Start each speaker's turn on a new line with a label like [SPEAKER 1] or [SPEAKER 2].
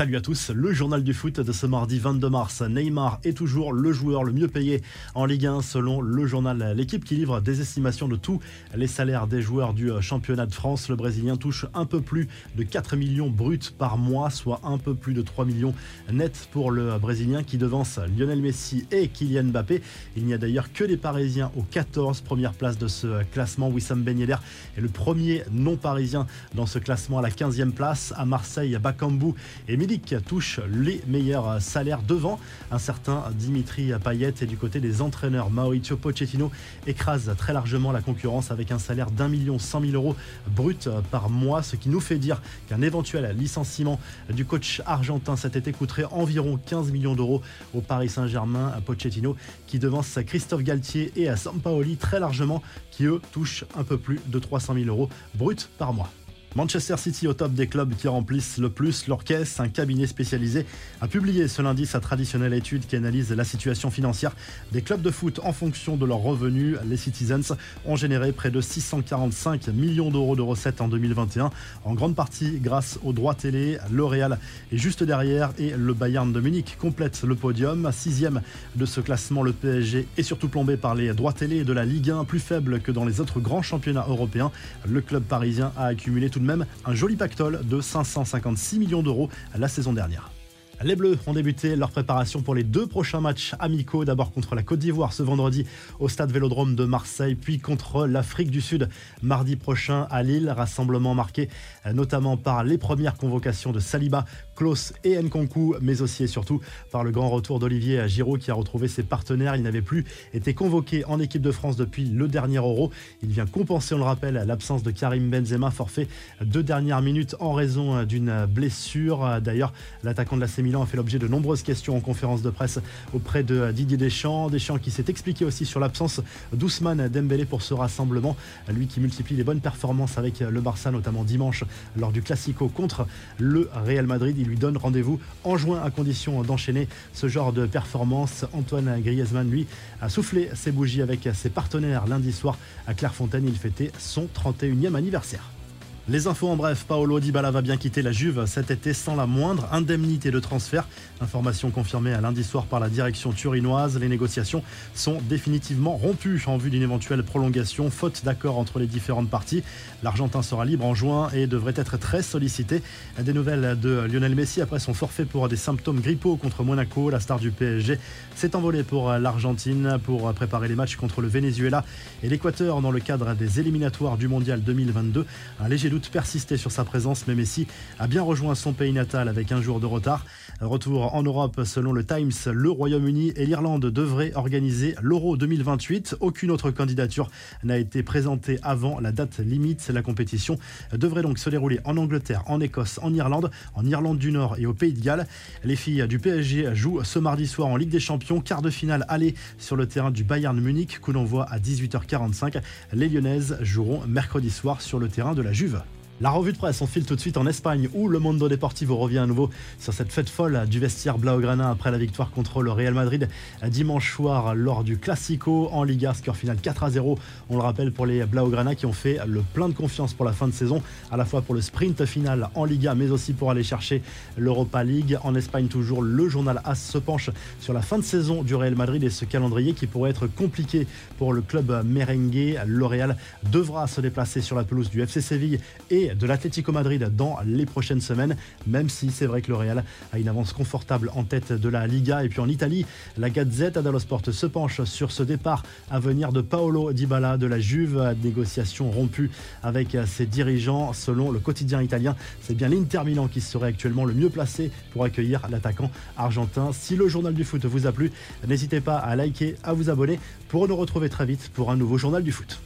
[SPEAKER 1] Salut à tous, le journal du foot de ce mardi 22 mars. Neymar est toujours le joueur le mieux payé en Ligue 1 selon le journal L'équipe qui livre des estimations de tous les salaires des joueurs du championnat de France. Le Brésilien touche un peu plus de 4 millions bruts par mois, soit un peu plus de 3 millions nets pour le Brésilien qui devance Lionel Messi et Kylian Mbappé. Il n'y a d'ailleurs que les Parisiens aux 14 premières places de ce classement. Wissam Ben Yedder est le premier non-parisien dans ce classement à la 15e place. À Marseille, Bakambu et Touche les meilleurs salaires devant. Un certain Dimitri Payet et du côté des entraîneurs. Mauricio Pochettino écrase très largement la concurrence avec un salaire d'un million cent mille euros brut par mois, ce qui nous fait dire qu'un éventuel licenciement du coach argentin cet été coûterait environ 15 millions d'euros au Paris Saint-Germain. À Pochettino qui devance Christophe Galtier et à Sampaoli très largement qui eux touchent un peu plus de 300 000 euros brut par mois. Manchester City au top des clubs qui remplissent le plus leur caisse. Un cabinet spécialisé a publié ce lundi sa traditionnelle étude qui analyse la situation financière des clubs de foot en fonction de leurs revenus. Les Citizens ont généré près de 645 millions d'euros de recettes en 2021, en grande partie grâce aux droits télé. Le Real est juste derrière et le Bayern de Munich complète le podium. Sixième de ce classement, le PSG est surtout plombé par les droits télé de la Ligue 1, plus faible que dans les autres grands championnats européens. Le club parisien a accumulé tout même un joli pactole de 556 millions d'euros la saison dernière. Les Bleus ont débuté leur préparation pour les deux prochains matchs amicaux, d'abord contre la Côte d'Ivoire ce vendredi au stade Vélodrome de Marseille, puis contre l'Afrique du Sud mardi prochain à Lille. Rassemblement marqué notamment par les premières convocations de Saliba, Klaus et Nkonku, mais aussi et surtout par le grand retour d'Olivier Giroud qui a retrouvé ses partenaires. Il n'avait plus été convoqué en équipe de France depuis le dernier Euro. Il vient compenser, on le rappelle, l'absence de Karim Benzema, forfait deux dernières minutes en raison d'une blessure. D'ailleurs, l'attaquant de la Sémi a fait l'objet de nombreuses questions en conférence de presse auprès de Didier Deschamps. Deschamps qui s'est expliqué aussi sur l'absence d'Ousmane Dembélé pour ce rassemblement. Lui qui multiplie les bonnes performances avec le Barça, notamment dimanche lors du Classico contre le Real Madrid. Il lui donne rendez-vous en juin à condition d'enchaîner ce genre de performance. Antoine Griezmann, lui, a soufflé ses bougies avec ses partenaires lundi soir à Clairefontaine. Il fêtait son 31e anniversaire. Les infos en bref, Paolo Dybala va bien quitter la Juve cet été sans la moindre indemnité de transfert. Information confirmée à lundi soir par la direction turinoise. Les négociations sont définitivement rompues en vue d'une éventuelle prolongation, faute d'accord entre les différentes parties. L'Argentin sera libre en juin et devrait être très sollicité. Des nouvelles de Lionel Messi après son forfait pour des symptômes grippaux contre Monaco. La star du PSG s'est envolée pour l'Argentine pour préparer les matchs contre le Venezuela et l'Équateur dans le cadre des éliminatoires du Mondial 2022. Un léger doute persistait sur sa présence, mais Messi a bien rejoint son pays natal avec un jour de retard. Retour en Europe, selon le Times, le Royaume-Uni et l'Irlande devraient organiser l'Euro 2028. Aucune autre candidature n'a été présentée avant la date limite. La compétition devrait donc se dérouler en Angleterre, en Écosse, en Irlande, en Irlande du Nord et au Pays de Galles. Les filles du PSG jouent ce mardi soir en Ligue des Champions, quart de finale aller sur le terrain du Bayern Munich, que l'on voit à 18h45. Les Lyonnaises joueront mercredi soir sur le terrain de la Juve. La revue de presse, on file tout de suite en Espagne où le Mondo Deportivo revient à nouveau sur cette fête folle du vestiaire Blaugrana après la victoire contre le Real Madrid dimanche soir lors du Classico en Liga, score final 4 à 0. On le rappelle pour les Blaugrana qui ont fait le plein de confiance pour la fin de saison, à la fois pour le sprint final en Liga mais aussi pour aller chercher l'Europa League. En Espagne, toujours le journal AS se penche sur la fin de saison du Real Madrid et ce calendrier qui pourrait être compliqué pour le club merengue. Le Real devra se déplacer sur la pelouse du FC Séville et de l'Atlético Madrid dans les prochaines semaines, même si c'est vrai que le Real a une avance confortable en tête de la Liga. Et puis en Italie, la Gazzetta dello Sport se penche sur ce départ à venir de Paolo Dybala de la Juve, négociation rompue avec ses dirigeants. Selon le quotidien italien, c'est bien l'Inter Milan qui serait actuellement le mieux placé pour accueillir l'attaquant argentin. Si le journal du foot vous a plu, n'hésitez pas à liker, à vous abonner pour nous retrouver très vite pour un nouveau journal du foot.